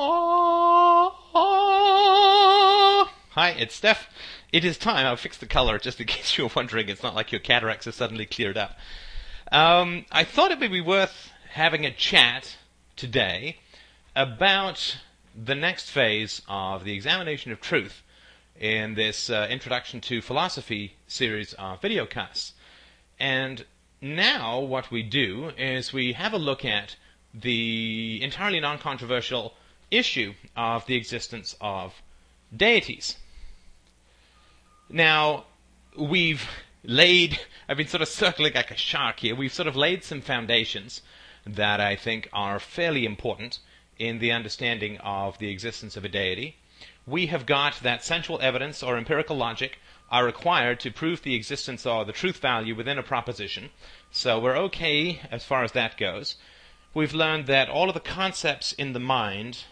Hi, it's Steph. It is time. I'll fix the color just in case you're wondering. It's not like your cataracts are suddenly cleared up. Um, I thought it would be worth having a chat today about the next phase of the examination of truth in this uh, Introduction to Philosophy series of videocasts. And now, what we do is we have a look at the entirely non controversial issue of the existence of deities. Now, we've laid, I've been sort of circling like a shark here, we've sort of laid some foundations that I think are fairly important in the understanding of the existence of a deity. We have got that sensual evidence or empirical logic are required to prove the existence or the truth value within a proposition. So we're okay as far as that goes. We've learned that all of the concepts in the mind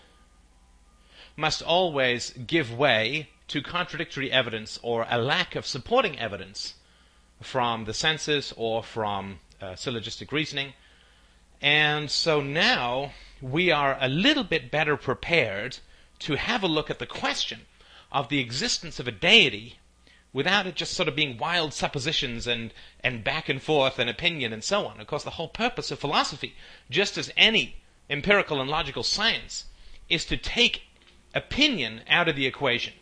must always give way to contradictory evidence or a lack of supporting evidence from the senses or from uh, syllogistic reasoning. And so now we are a little bit better prepared to have a look at the question of the existence of a deity without it just sort of being wild suppositions and, and back and forth and opinion and so on. Of course, the whole purpose of philosophy, just as any empirical and logical science, is to take opinion out of the equation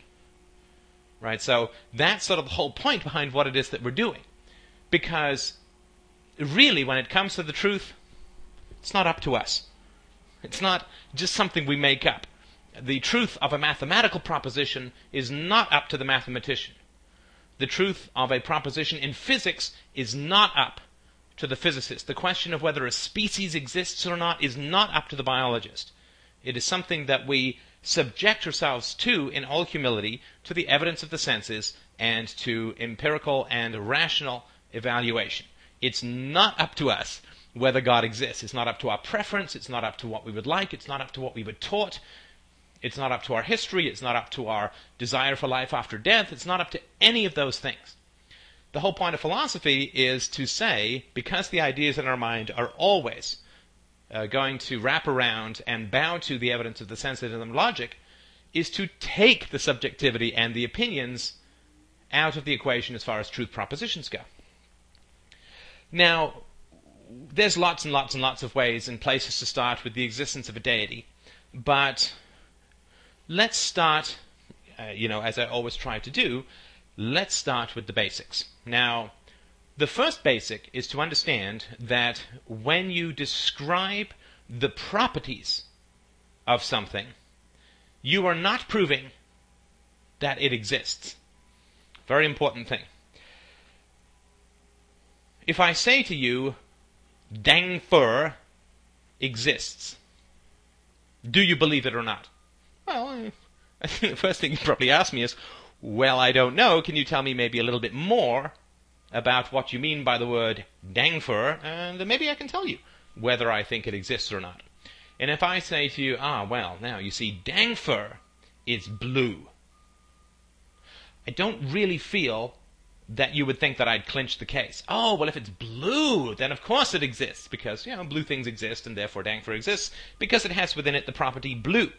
Right? So that's sort of the whole point behind what it is that we're doing. Because really, when it comes to the truth, it's not up to us. It's not just something we make up. The truth of a mathematical proposition is not up to the mathematician. The truth of a proposition in physics is not up to the physicist. The question of whether a species exists or not is not up to the biologist. It is something that we subject ourselves to, in all humility, to the evidence of the senses and to empirical and rational evaluation. It's not up to us whether God exists. It's not up to our preference. It's not up to what we would like. It's not up to what we were taught. It's not up to our history. It's not up to our desire for life after death. It's not up to any of those things. The whole point of philosophy is to say, because the ideas in our mind are always uh, going to wrap around and bow to the evidence of the and logic is to take the subjectivity and the opinions out of the equation as far as truth propositions go. Now, there's lots and lots and lots of ways and places to start with the existence of a deity, but let's start, uh, you know, as I always try to do, let's start with the basics. Now, the first basic is to understand that when you describe the properties of something, you are not proving that it exists. Very important thing. If I say to you, Dang Fur exists, do you believe it or not? Well, I think the first thing you probably ask me is, well, I don't know. Can you tell me maybe a little bit more about what you mean by the word dangfur, and then maybe I can tell you whether I think it exists or not. And if I say to you, ah, well, now you see, dangfur is blue, I don't really feel that you would think that I'd clinch the case. Oh, well, if it's blue, then of course it exists, because, you know, blue things exist, and therefore dangfur exists, because it has within it the property blue.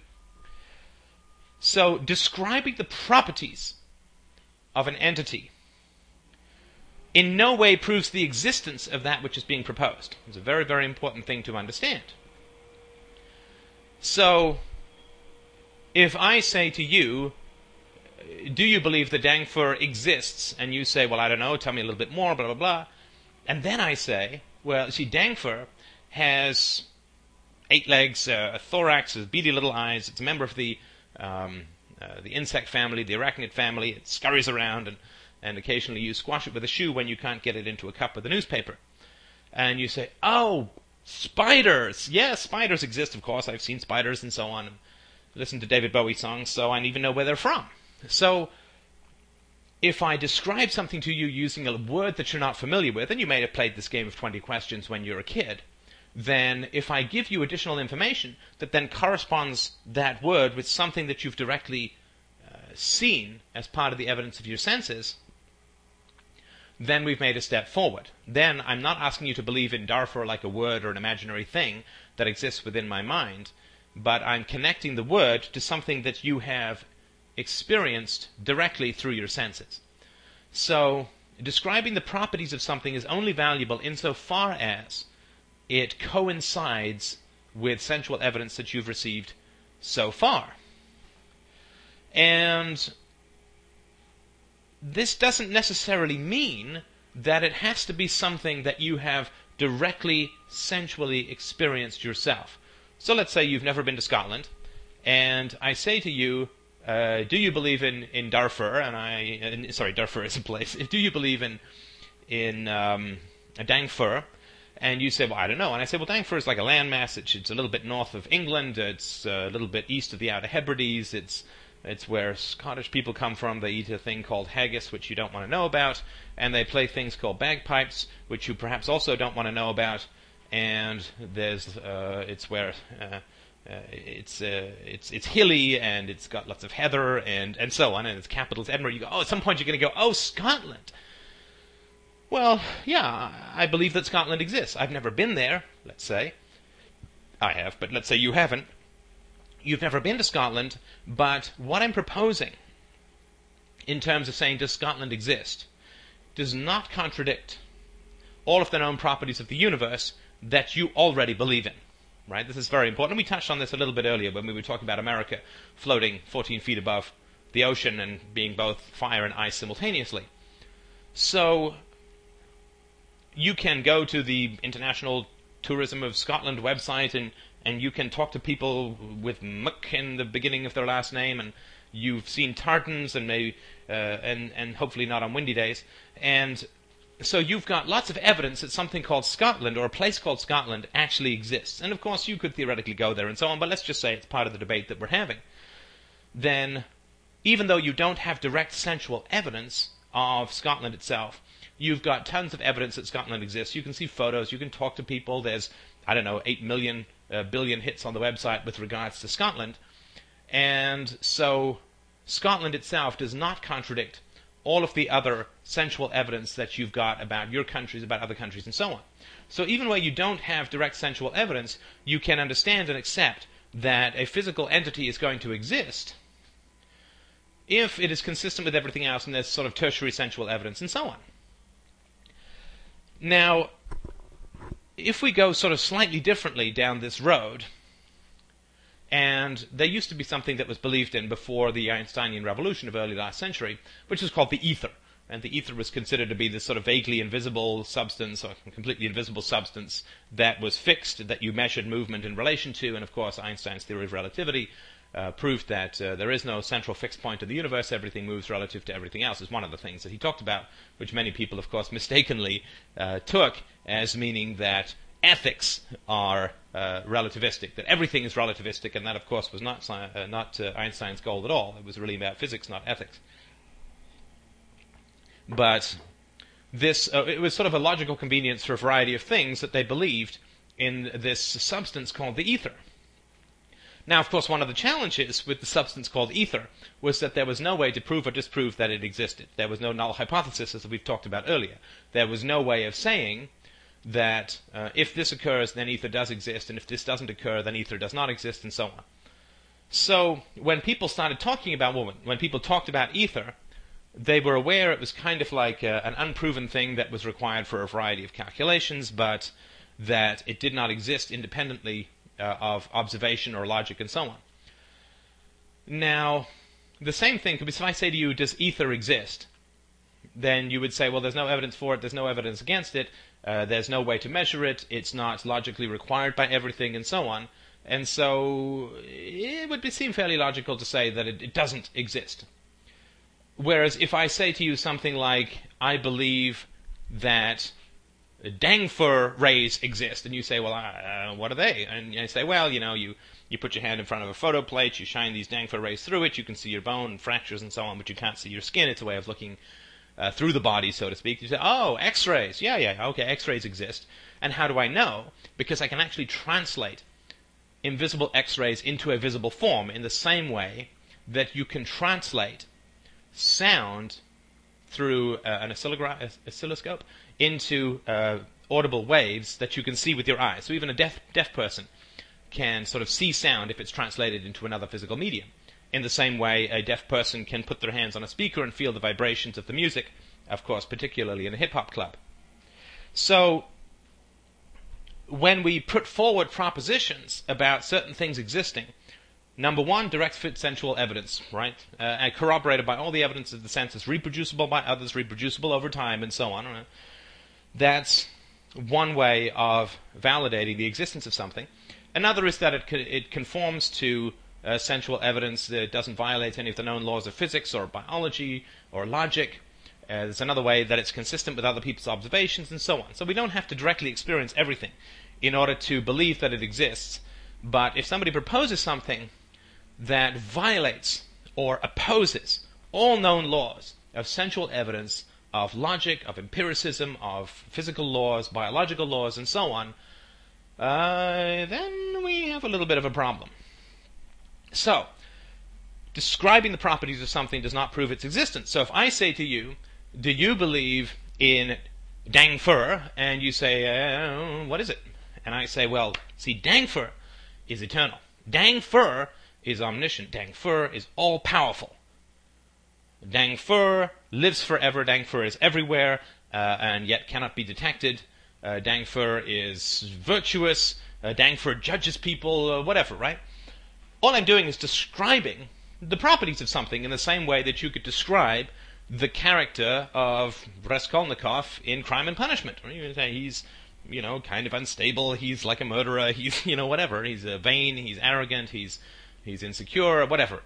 So, describing the properties of an entity in no way proves the existence of that which is being proposed. It's a very, very important thing to understand. So, if I say to you, do you believe the Dangfur exists? And you say, well, I don't know, tell me a little bit more, blah, blah, blah. And then I say, well, see, Dangfur has eight legs, uh, a thorax, has beady little eyes, it's a member of the, um, uh, the insect family, the arachnid family, it scurries around and and occasionally you squash it with a shoe when you can't get it into a cup with a newspaper. And you say, oh, spiders! Yes, spiders exist, of course. I've seen spiders and so on. Listen to David Bowie songs, so I don't even know where they're from. So, if I describe something to you using a word that you're not familiar with, and you may have played this game of 20 questions when you're a kid, then if I give you additional information that then corresponds that word with something that you've directly uh, seen as part of the evidence of your senses, then we've made a step forward. Then I'm not asking you to believe in Darfur like a word or an imaginary thing that exists within my mind. but I'm connecting the word to something that you have experienced directly through your senses. So, describing the properties of something is only valuable insofar as it coincides with sensual evidence that you've received so far. And this doesn't necessarily mean that it has to be something that you have directly sensually experienced yourself. So let's say you've never been to Scotland, and I say to you, uh, "Do you believe in in Darfur?" And I, in, sorry, Darfur is a place. Do you believe in in um, Dangfur? And you say, "Well, I don't know." And I say, "Well, Dangfur is like a landmass. It's, it's a little bit north of England. It's a little bit east of the Outer Hebrides. It's it's where Scottish people come from. They eat a thing called haggis, which you don't want to know about, and they play things called bagpipes, which you perhaps also don't want to know about. And there's, uh, it's where uh, uh, it's uh, it's it's hilly and it's got lots of heather and and so on, and its capital is Edinburgh. You go, oh, at some point you're going to go, oh, Scotland. Well, yeah, I believe that Scotland exists. I've never been there. Let's say I have, but let's say you haven't you've never been to Scotland, but what I'm proposing in terms of saying does Scotland exist does not contradict all of the known properties of the universe that you already believe in. Right? This is very important. We touched on this a little bit earlier when we were talking about America floating 14 feet above the ocean and being both fire and ice simultaneously. So you can go to the International Tourism of Scotland website and and you can talk to people with Muck in the beginning of their last name, and you've seen tartans, and maybe uh, and and hopefully not on windy days, and so you've got lots of evidence that something called Scotland or a place called Scotland actually exists, and of course you could theoretically go there and so on, but let's just say it's part of the debate that we're having. Then, even though you don't have direct sensual evidence of Scotland itself, you've got tons of evidence that Scotland exists. You can see photos, you can talk to people. There's I don't know, 8 million uh, billion hits on the website with regards to Scotland. And so Scotland itself does not contradict all of the other sensual evidence that you've got about your countries, about other countries, and so on. So even where you don't have direct sensual evidence, you can understand and accept that a physical entity is going to exist if it is consistent with everything else and there's sort of tertiary sensual evidence and so on. Now, if we go sort of slightly differently down this road, and there used to be something that was believed in before the Einsteinian revolution of early last century, which was called the ether. And the ether was considered to be this sort of vaguely invisible substance, or completely invisible substance, that was fixed, that you measured movement in relation to. And of course, Einstein's theory of relativity uh, proved that uh, there is no central fixed point of the universe. Everything moves relative to everything else. Is one of the things that he talked about, which many people, of course, mistakenly uh, took as meaning that ethics are uh, relativistic. That everything is relativistic, and that, of course, was not uh, not uh, Einstein's goal at all. It was really about physics, not ethics. But this it was sort of a logical convenience for a variety of things that they believed in this substance called the ether. Now, of course, one of the challenges with the substance called ether was that there was no way to prove or disprove that it existed. There was no null hypothesis, as we've talked about earlier. There was no way of saying that uh, if this occurs, then ether does exist, and if this doesn't occur, then ether does not exist, and so on. So, when people started talking about, when people talked about ether, they were aware it was kind of like uh, an unproven thing that was required for a variety of calculations, but that it did not exist independently uh, of observation or logic and so on. Now, the same thing could be if I say to you, does ether exist? Then you would say, well, there's no evidence for it, there's no evidence against it, uh, there's no way to measure it, it's not logically required by everything, and so on. And so it would be, seem fairly logical to say that it, it doesn't exist. Whereas if I say to you something like, I believe that Dangfur rays exist, and you say, well, uh, what are they? And I say, well, you know, you, you put your hand in front of a photo plate, you shine these Dangfur rays through it, you can see your bone and fractures and so on, but you can't see your skin. It's a way of looking uh, through the body, so to speak. You say, oh, X-rays. Yeah, yeah, okay, X-rays exist. And how do I know? Because I can actually translate invisible X-rays into a visible form in the same way that you can translate sound through uh, an oscilloscope into uh, audible waves that you can see with your eyes. So even a deaf deaf person can sort of see sound if it's translated into another physical medium. In the same way, a deaf person can put their hands on a speaker and feel the vibrations of the music, of course, particularly in a hip hop club. So, when we put forward propositions about certain things existing, number one, direct fit sensual evidence, right? Uh, and corroborated by all the evidence of the senses, reproducible by others, reproducible over time, and so on. That's one way of validating the existence of something. Another is that it, co- it conforms to uh, sensual evidence that doesn't violate any of the known laws of physics or biology or logic. Uh, there's another way that it's consistent with other people's observations and so on. So we don't have to directly experience everything in order to believe that it exists. But if somebody proposes something that violates or opposes all known laws of sensual evidence, of logic, of empiricism, of physical laws, biological laws, and so on, uh, then we have a little bit of a problem. So, describing the properties of something does not prove its existence. So if I say to you, do you believe in Dang Fur? And you say, uh, what is it? And I say, well, see, Dang Fur is eternal. Dang Fur is omniscient. Dang Fur is all powerful. Dang Fur lives forever. Dang Fur is everywhere uh, and yet cannot be detected. Uh, Dang Fur is virtuous. Uh, Dang Fur judges people, uh, whatever, right? All I'm doing is describing the properties of something in the same way that you could describe the character of Raskolnikov in Crime and Punishment. He's, you know, kind of unstable. He's like a murderer. He's, you know, whatever. He's vain. He's arrogant. He's he's insecure. Whatever.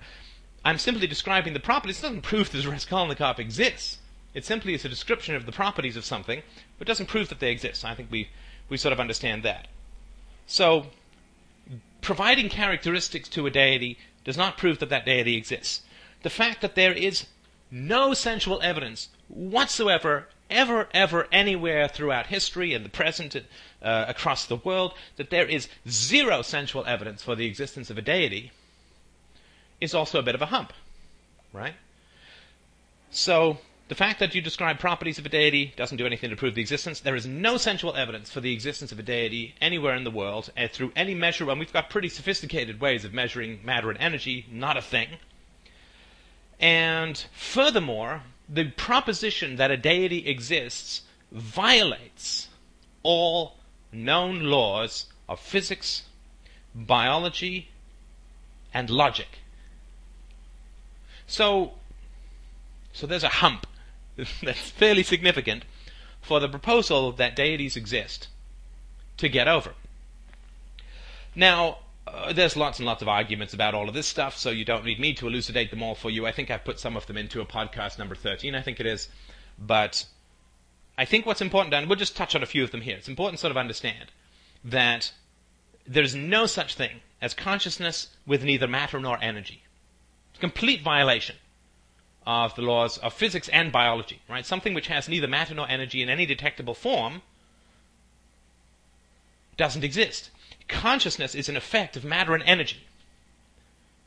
I'm simply describing the properties. It doesn't prove that Raskolnikov exists. It simply is a description of the properties of something, but doesn't prove that they exist. I think we, we sort of understand that. So, providing characteristics to a deity does not prove that that deity exists. The fact that there is no sensual evidence whatsoever, ever, ever, anywhere throughout history and the present uh, across the world, that there is zero sensual evidence for the existence of a deity, is also a bit of a hump, right? So, the fact that you describe properties of a deity doesn't do anything to prove the existence. There is no sensual evidence for the existence of a deity anywhere in the world uh, through any measure, and we've got pretty sophisticated ways of measuring matter and energy, not a thing. And furthermore, the proposition that a deity exists violates all known laws of physics, biology, and logic. So, so there's a hump that's fairly significant for the proposal that deities exist to get over. Now, uh, there's lots and lots of arguments about all of this stuff, so you don't need me to elucidate them all for you. I think I've put some of them into a podcast number 13, I think it is. But I think what's important, and we'll just touch on a few of them here, it's important to sort of understand that there's no such thing as consciousness with neither matter nor energy. It's a complete violation of the laws of physics and biology, right? Something which has neither matter nor energy in any detectable form doesn't exist consciousness is an effect of matter and energy.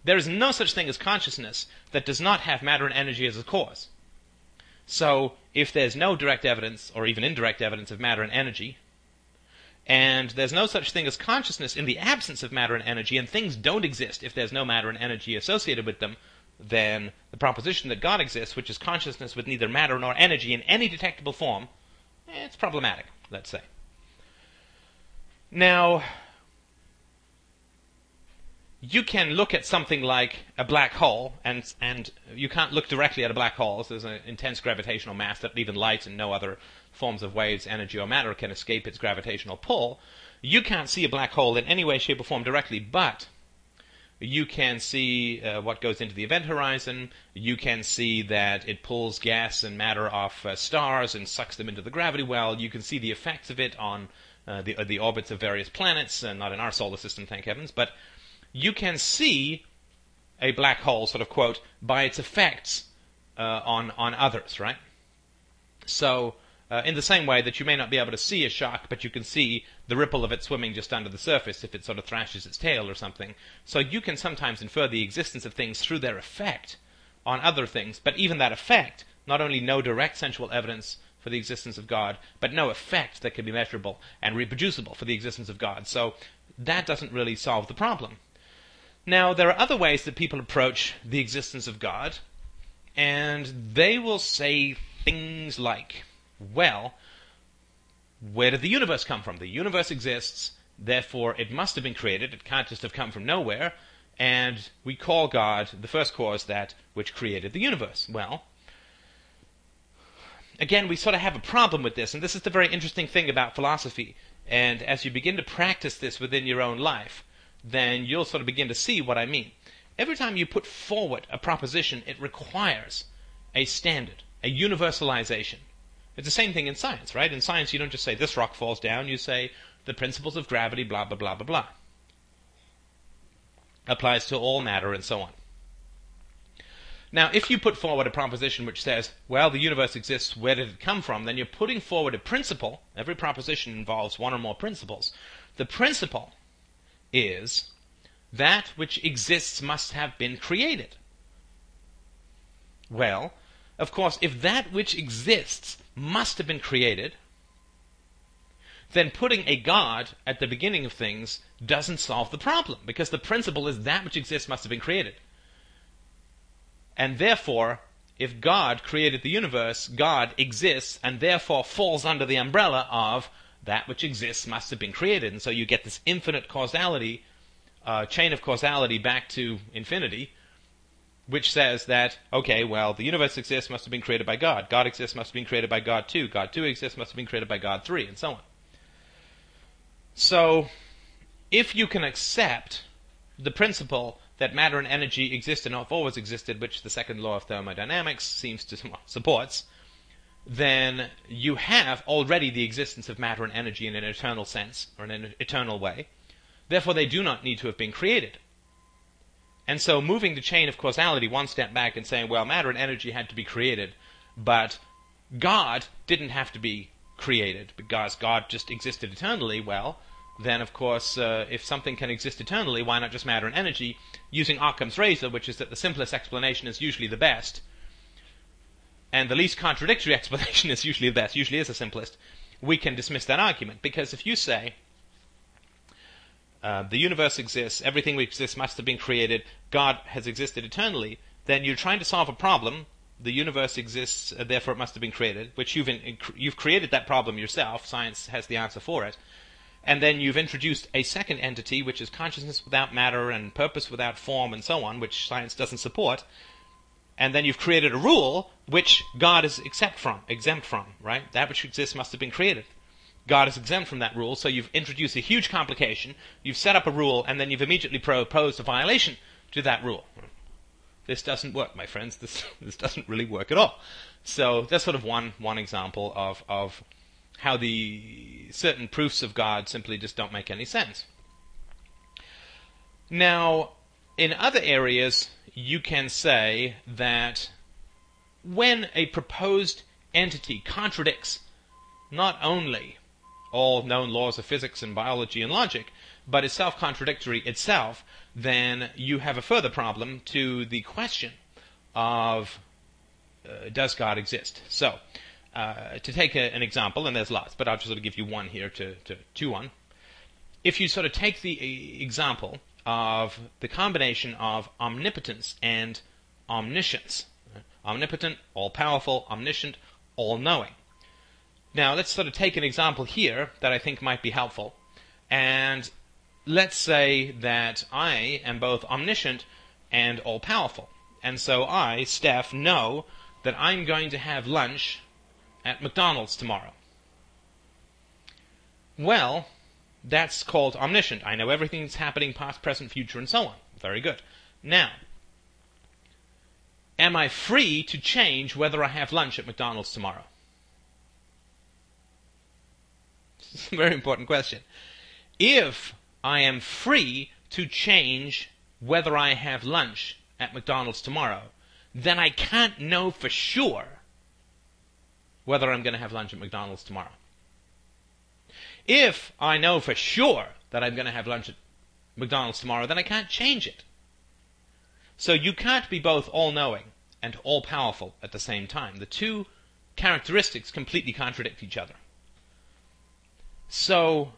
There is no such thing as consciousness that does not have matter and energy as a cause. So, if there's no direct evidence, or even indirect evidence of matter and energy, and there's no such thing as consciousness in the absence of matter and energy, and things don't exist if there's no matter and energy associated with them, then the proposition that God exists, which is consciousness with neither matter nor energy in any detectable form, eh, it's problematic, let's say. Now, you can look at something like a black hole, and and you can't look directly at a black hole. So there's an intense gravitational mass that even light and no other forms of waves, energy, or matter can escape its gravitational pull. You can't see a black hole in any way, shape, or form directly, but you can see uh, what goes into the event horizon. You can see that it pulls gas and matter off uh, stars and sucks them into the gravity well. You can see the effects of it on uh, the the orbits of various planets, uh, not in our solar system, thank heavens, but you can see a black hole, sort of quote, by its effects uh, on on others, right? So, uh, in the same way that you may not be able to see a shark, but you can see the ripple of it swimming just under the surface if it sort of thrashes its tail or something. So you can sometimes infer the existence of things through their effect on other things, but even that effect, not only no direct sensual evidence for the existence of God, but no effect that can be measurable and reproducible for the existence of God. So that doesn't really solve the problem. Now, there are other ways that people approach the existence of God, and they will say things like, well, where did the universe come from? The universe exists, therefore it must have been created. It can't just have come from nowhere. And we call God the first cause that which created the universe. Well, again, we sort of have a problem with this, and this is the very interesting thing about philosophy. And as you begin to practice this within your own life, then you'll sort of begin to see what I mean. Every time you put forward a proposition, it requires a standard, a universalization. It's the same thing in science, right? In science, you don't just say this rock falls down, you say the principles of gravity, blah, blah, blah, blah, blah. Applies to all matter and so on. Now, if you put forward a proposition which says, well, the universe exists, where did it come from? Then you're putting forward a principle. Every proposition involves one or more principles. The principle is that which exists must have been created. Well, of course, if that which exists must have been created, then putting a God at the beginning of things doesn't solve the problem because the principle is that which exists must have been created. And therefore, if God created the universe, God exists and therefore falls under the umbrella of that which exists must have been created. And so you get this infinite causality, uh, chain of causality back to infinity, which says that, okay, well, the universe exists must have been created by God. God exists must have been created by God 2. God 2 exists must have been created by God 3, and so on. So, if you can accept the principle that matter and energy exist and have always existed, which the second law of thermodynamics seems to well, supports, then you have already the existence of matter and energy in an eternal sense, or in an eternal way. Therefore, they do not need to have been created. And so, moving the chain of causality one step back and saying, well, matter and energy had to be created, but God didn't have to be created because God just existed eternally, well, then of course, uh, if something can exist eternally, why not just matter and energy? Using Occam's razor, which is that the simplest explanation is usually the best, and the least contradictory explanation is usually the best, usually is the simplest, we can dismiss that argument. Because if you say, uh, the universe exists, everything which exists must have been created, God has existed eternally, then you're trying to solve a problem the universe exists, uh, therefore it must have been created, which you've in, you've created that problem yourself. Science has the answer for it, and then you've introduced a second entity, which is consciousness without matter and purpose without form and so on, which science doesn't support. And then you've created a rule which God is exempt from, exempt from, right? That which exists must have been created. God is exempt from that rule, so you've introduced a huge complication. You've set up a rule, and then you've immediately proposed a violation to that rule. This doesn't work, my friends. This this doesn't really work at all. So that's sort of one one example of of how the certain proofs of God simply just don't make any sense. Now, in other areas, you can say that when a proposed entity contradicts not only all known laws of physics and biology and logic, but is self contradictory itself, then you have a further problem to the question of uh, does God exist? So, uh, to take a, an example, and there's lots, but I'll just sort of give you one here to, to chew on. If you sort of take the example of the combination of omnipotence and omniscience, omnipotent, all powerful, omniscient, all knowing. Now, let's sort of take an example here that I think might be helpful. And let's say that I am both omniscient and all powerful. And so I, Steph, know that I'm going to have lunch at McDonald's tomorrow. Well, that's called omniscient. I know everything that's happening past, present, future, and so on. Very good. Now, am I free to change whether I have lunch at McDonald's tomorrow? This is a very important question. If I am free to change whether I have lunch at McDonald's tomorrow, then I can't know for sure whether I'm going to have lunch at McDonald's tomorrow. If I know for sure that I'm going to have lunch at McDonald's tomorrow, then I can't change it. So you can't be both all knowing and all powerful at the same time. The two characteristics completely contradict each other. So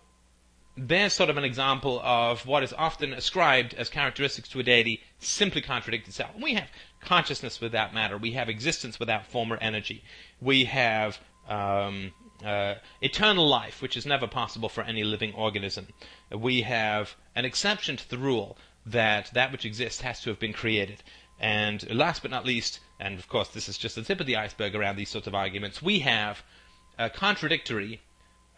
there's sort of an example of what is often ascribed as characteristics to a deity simply contradict itself. We have consciousness without matter. We have existence without form or energy. We have um, uh, eternal life, which is never possible for any living organism. We have an exception to the rule that that which exists has to have been created. And last but not least, and of course this is just the tip of the iceberg around these sorts of arguments, we have uh, contradictory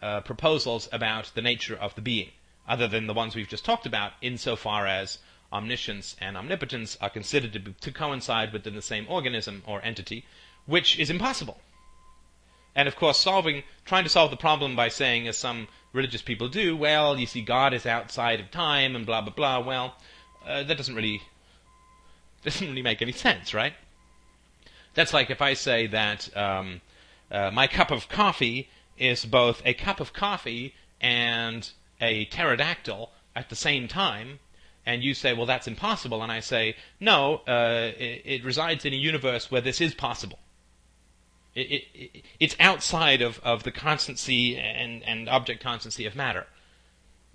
uh, proposals about the nature of the being, other than the ones we've just talked about, insofar as omniscience and omnipotence are considered to, be, to coincide within the same organism or entity, which is impossible. And of course, solving, trying to solve the problem by saying, as some religious people do, well, you see, God is outside of time and blah blah blah. Well, uh, that doesn't really doesn't really make any sense, right? That's like if I say that um, uh, my cup of coffee is both a cup of coffee and a pterodactyl at the same time, and you say, well, that's impossible, and I say, no, uh, it, it, resides in a universe where this is possible. It, it, it's outside of, of the constancy and, and object constancy of matter.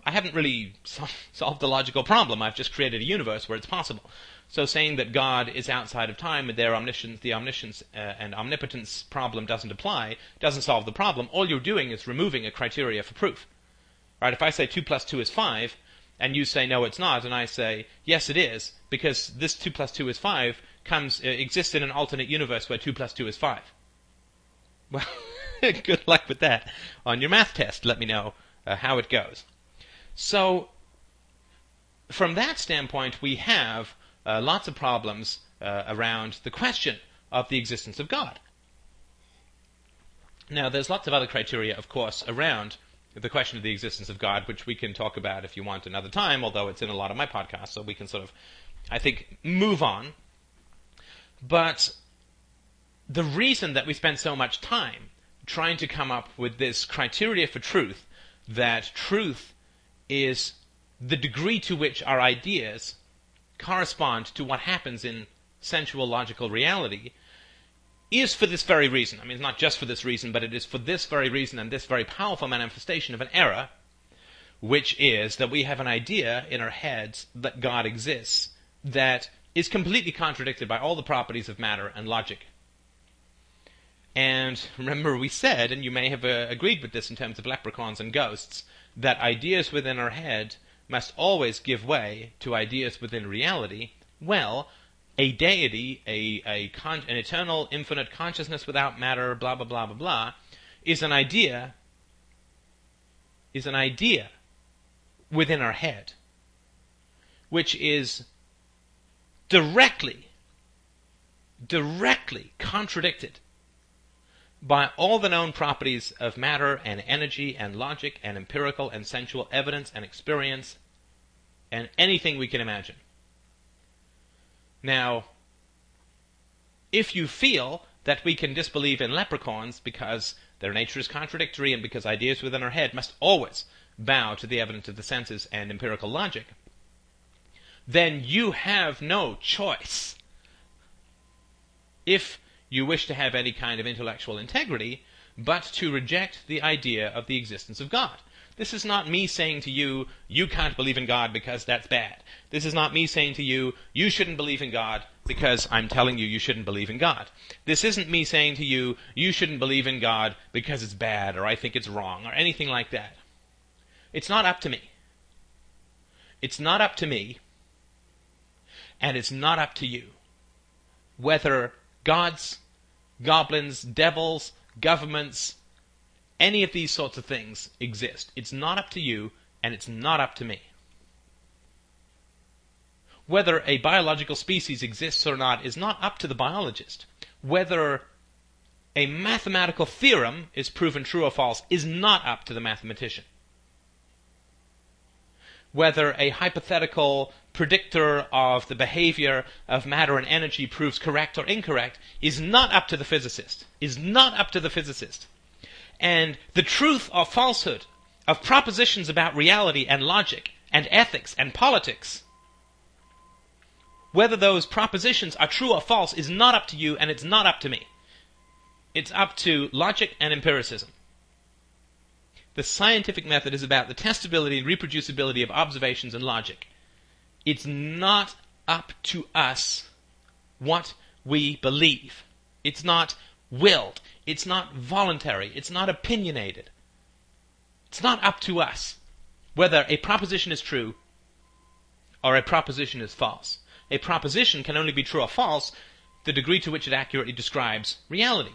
I haven't really solved the logical problem. I've just created a universe where it's possible. So saying that God is outside of time and their omniscience, the omniscience uh, and omnipotence problem doesn't apply, doesn't solve the problem. All you're doing is removing a criteria for proof. Right? If I say 2 plus 2 is 5, and you say no it's not, and I say yes it is, because this 2 plus 2 is 5 comes uh, exists in an alternate universe where 2 plus 2 is 5. Well, good luck with that. On your math test, let me know uh, how it goes. So, from that standpoint, we have uh, lots of problems uh, around the question of the existence of God. Now, there's lots of other criteria, of course, around the question of the existence of God, which we can talk about if you want another time, although it's in a lot of my podcasts, so we can sort of, I think, move on. But the reason that we spend so much time trying to come up with this criteria for truth, that truth is the degree to which our ideas correspond to what happens in sensual logical reality is for this very reason. I mean, it's not just for this reason, but it is for this very reason and this very powerful manifestation of an error, which is that we have an idea in our heads that God exists that is completely contradicted by all the properties of matter and logic. And remember, we said, and you may have uh, agreed with this in terms of leprechauns and ghosts, that ideas within our head must always give way to ideas within reality, well, a deity, a, a con- an eternal, infinite consciousness without matter, blah, blah, blah, blah, blah, is an idea, is an idea within our head, which is directly, directly contradicted by all the known properties of matter and energy and logic and empirical and sensual evidence and experience and anything we can imagine. Now, if you feel that we can disbelieve in leprechauns because their nature is contradictory and because ideas within our head must always bow to the evidence of the senses and empirical logic, then you have no choice. If you wish to have any kind of intellectual integrity, but to reject the idea of the existence of God. This is not me saying to you, you can't believe in God because that's bad. This is not me saying to you, you shouldn't believe in God because I'm telling you you shouldn't believe in God. This isn't me saying to you, you shouldn't believe in God because it's bad or I think it's wrong or anything like that. It's not up to me. It's not up to me, and it's not up to you whether God's goblins, devils, governments, any of these sorts of things exist. It's not up to you, and it's not up to me. Whether a biological species exists or not is not up to the biologist. Whether a mathematical theorem is proven true or false is not up to the mathematician. Whether a hypothetical predictor of the behavior of matter and energy proves correct or incorrect is not up to the physicist, is not up to the physicist. And the truth or falsehood of propositions about reality and logic and ethics and politics, whether those propositions are true or false is not up to you and it's not up to me. It's up to logic and empiricism. The scientific method is about the testability and reproducibility of observations and logic. It's not up to us what we believe. It's not willed. It's not voluntary. It's not opinionated. It's not up to us whether a proposition is true or a proposition is false. A proposition can only be true or false the degree to which it accurately describes reality.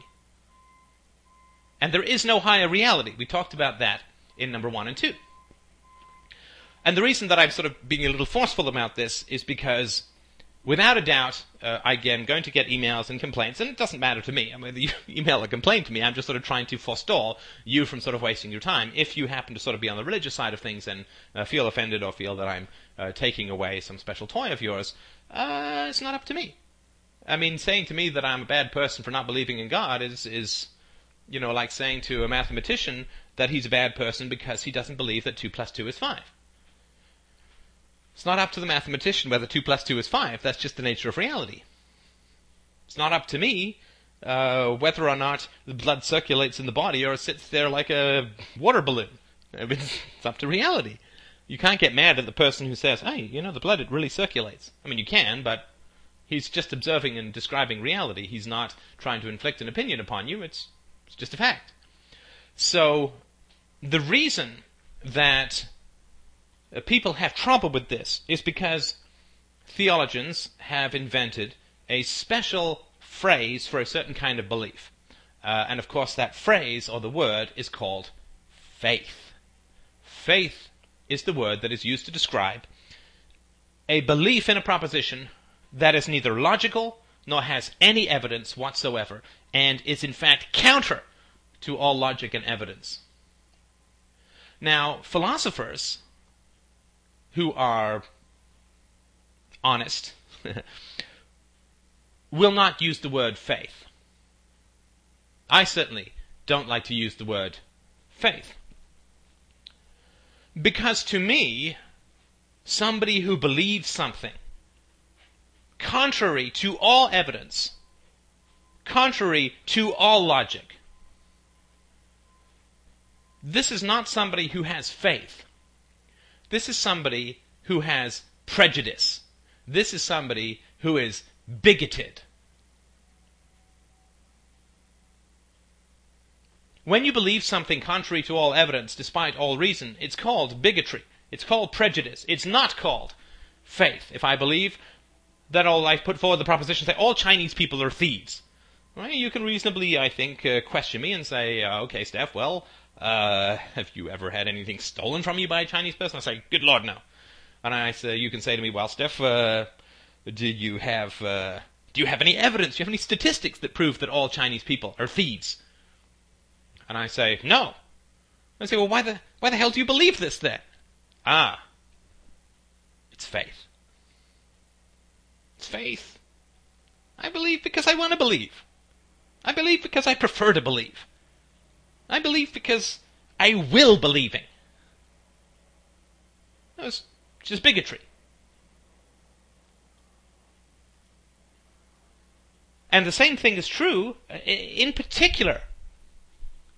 And there is no higher reality. We talked about that in number one and two. And the reason that I'm sort of being a little forceful about this is because without a doubt, uh, again, going to get emails and complaints, and it doesn't matter to me. I mean, you email a complaint to me, I'm just sort of trying to forestall you from sort of wasting your time. If you happen to sort of be on the religious side of things and uh, feel offended or feel that I'm uh, taking away some special toy of yours, uh, it's not up to me. I mean, saying to me that I'm a bad person for not believing in God is, is, you know, like saying to a mathematician that he's a bad person because he doesn't believe that 2 plus 2 is 5. It's not up to the mathematician whether 2 plus 2 is 5. That's just the nature of reality. It's not up to me uh, whether or not the blood circulates in the body or sits there like a water balloon. it's up to reality. You can't get mad at the person who says, hey, you know, the blood, it really circulates. I mean, you can, but he's just observing and describing reality. He's not trying to inflict an opinion upon you. It's, it's just a fact. So, the reason that uh, people have trouble with this is because theologians have invented a special phrase for a certain kind of belief. Uh, and of course, that phrase or the word is called faith. Faith is the word that is used to describe a belief in a proposition that is neither logical nor has any evidence whatsoever, and is in fact counter to all logic and evidence. Now, philosophers who are honest will not use the word faith. I certainly don't like to use the word faith. Because to me, somebody who believes something contrary to all evidence, contrary to all logic, this is not somebody who has faith. This is somebody who has prejudice. This is somebody who is bigoted. When you believe something contrary to all evidence, despite all reason, it's called bigotry. It's called prejudice. It's not called faith. If I believe that all I put forward the proposition say all Chinese people are thieves, you can reasonably, I think, uh, question me and say, uh, okay, Steph, well, uh, have you ever had anything stolen from you by a Chinese person? I say, good Lord, no. And I say, you can say to me, well, Steph, uh, do you have uh, do you have any evidence? Do you have any statistics that prove that all Chinese people are thieves? And I say, no. I say, well, why the why the hell do you believe this then? Ah, it's faith. It's faith. I believe because I want to believe. I believe because I prefer to believe. I believe because I will believing. That's just bigotry. And the same thing is true, uh, in particular,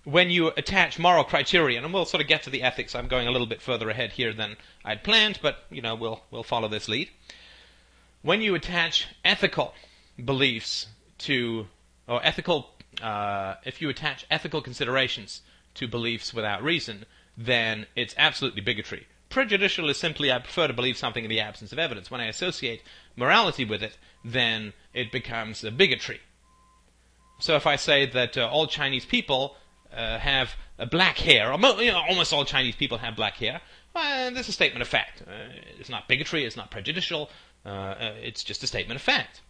when you attach moral criterion, and we'll sort of get to the ethics. I'm going a little bit further ahead here than I'd planned, but you know we'll we'll follow this lead. When you attach ethical beliefs to, or ethical uh, if you attach ethical considerations to beliefs without reason, then it's absolutely bigotry. Prejudicial is simply I prefer to believe something in the absence of evidence. When I associate morality with it, then it becomes a bigotry. So if I say that uh, all Chinese people uh, have black hair, or you know, almost all Chinese people have black hair, well, this is a statement of fact. Uh, it's not bigotry, it's not prejudicial, uh, uh, it's just a statement of fact.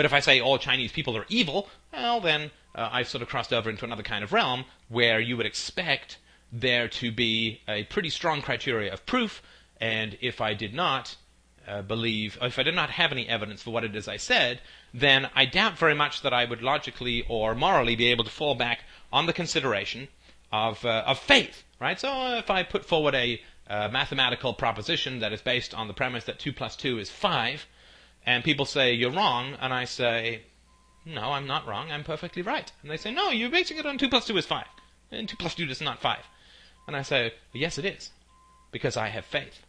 But if I say all Chinese people are evil, well, then uh, I've sort of crossed over into another kind of realm where you would expect there to be a pretty strong criteria of proof, and if I did not uh, believe, if I did not have any evidence for what it is I said, then I doubt very much that I would logically or morally be able to fall back on the consideration of, uh, of faith, right? So if I put forward a uh, mathematical proposition that is based on the premise that 2 plus 2 is 5, and people say, you're wrong, and I say, no, I'm not wrong, I'm perfectly right. And they say, no, you're basing it on 2 plus 2 is 5. And 2 plus 2 is not 5. And I say, Yes, it is. Because I have faith.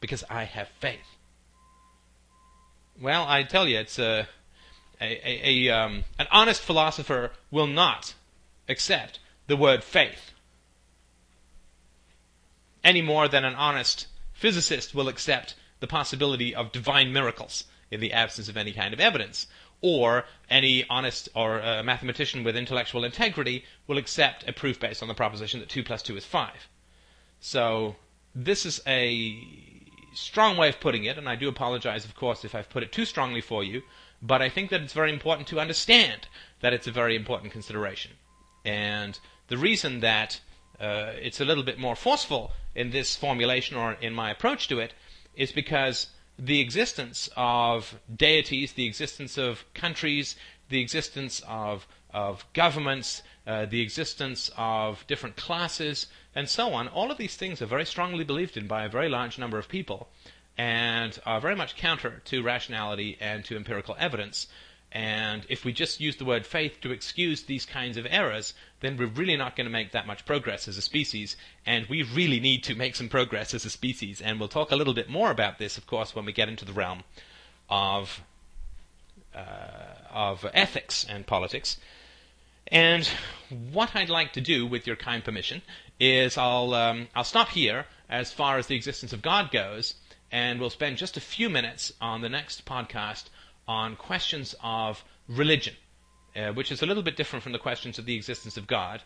Because I have faith. Well, I tell you, it's a, a, a, a um, an honest philosopher will not accept the word faith any more than an honest physicist will accept the possibility of divine miracles in the absence of any kind of evidence. Or any honest or uh, mathematician with intellectual integrity will accept a proof based on the proposition that 2 plus 2 is 5. So, this is a strong way of putting it, and I do apologize, of course, if I've put it too strongly for you, but I think that it's very important to understand that it's a very important consideration. And the reason that uh, it's a little bit more forceful in this formulation or in my approach to it is because the existence of deities, the existence of countries, the existence of of governments, uh, the existence of different classes, and so on. All of these things are very strongly believed in by a very large number of people, and are very much counter to rationality and to empirical evidence. And if we just use the word faith to excuse these kinds of errors, then we're really not going to make that much progress as a species. And we really need to make some progress as a species. And we'll talk a little bit more about this, of course, when we get into the realm of uh, of ethics and politics. And what I'd like to do, with your kind permission, is I'll um, I'll stop here as far as the existence of God goes, and we'll spend just a few minutes on the next podcast on questions of religion, uh, which is a little bit different from the questions of the existence of God,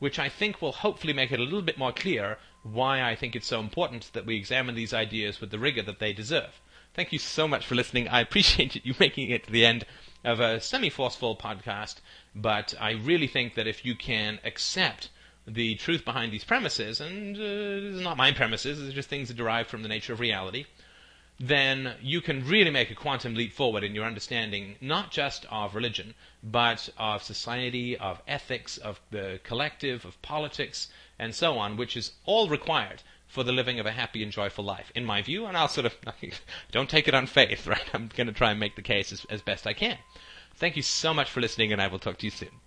which I think will hopefully make it a little bit more clear why I think it's so important that we examine these ideas with the rigor that they deserve. Thank you so much for listening. I appreciate you making it to the end of a semi forceful podcast, but I really think that if you can accept the truth behind these premises, and uh, this is not my premises, these are just things that derive from the nature of reality, then you can really make a quantum leap forward in your understanding not just of religion, but of society, of ethics, of the collective, of politics, and so on, which is all required for the living of a happy and joyful life, in my view. And I'll sort of don't take it on faith, right? I'm going to try and make the case as, as best I can. Thank you so much for listening, and I will talk to you soon.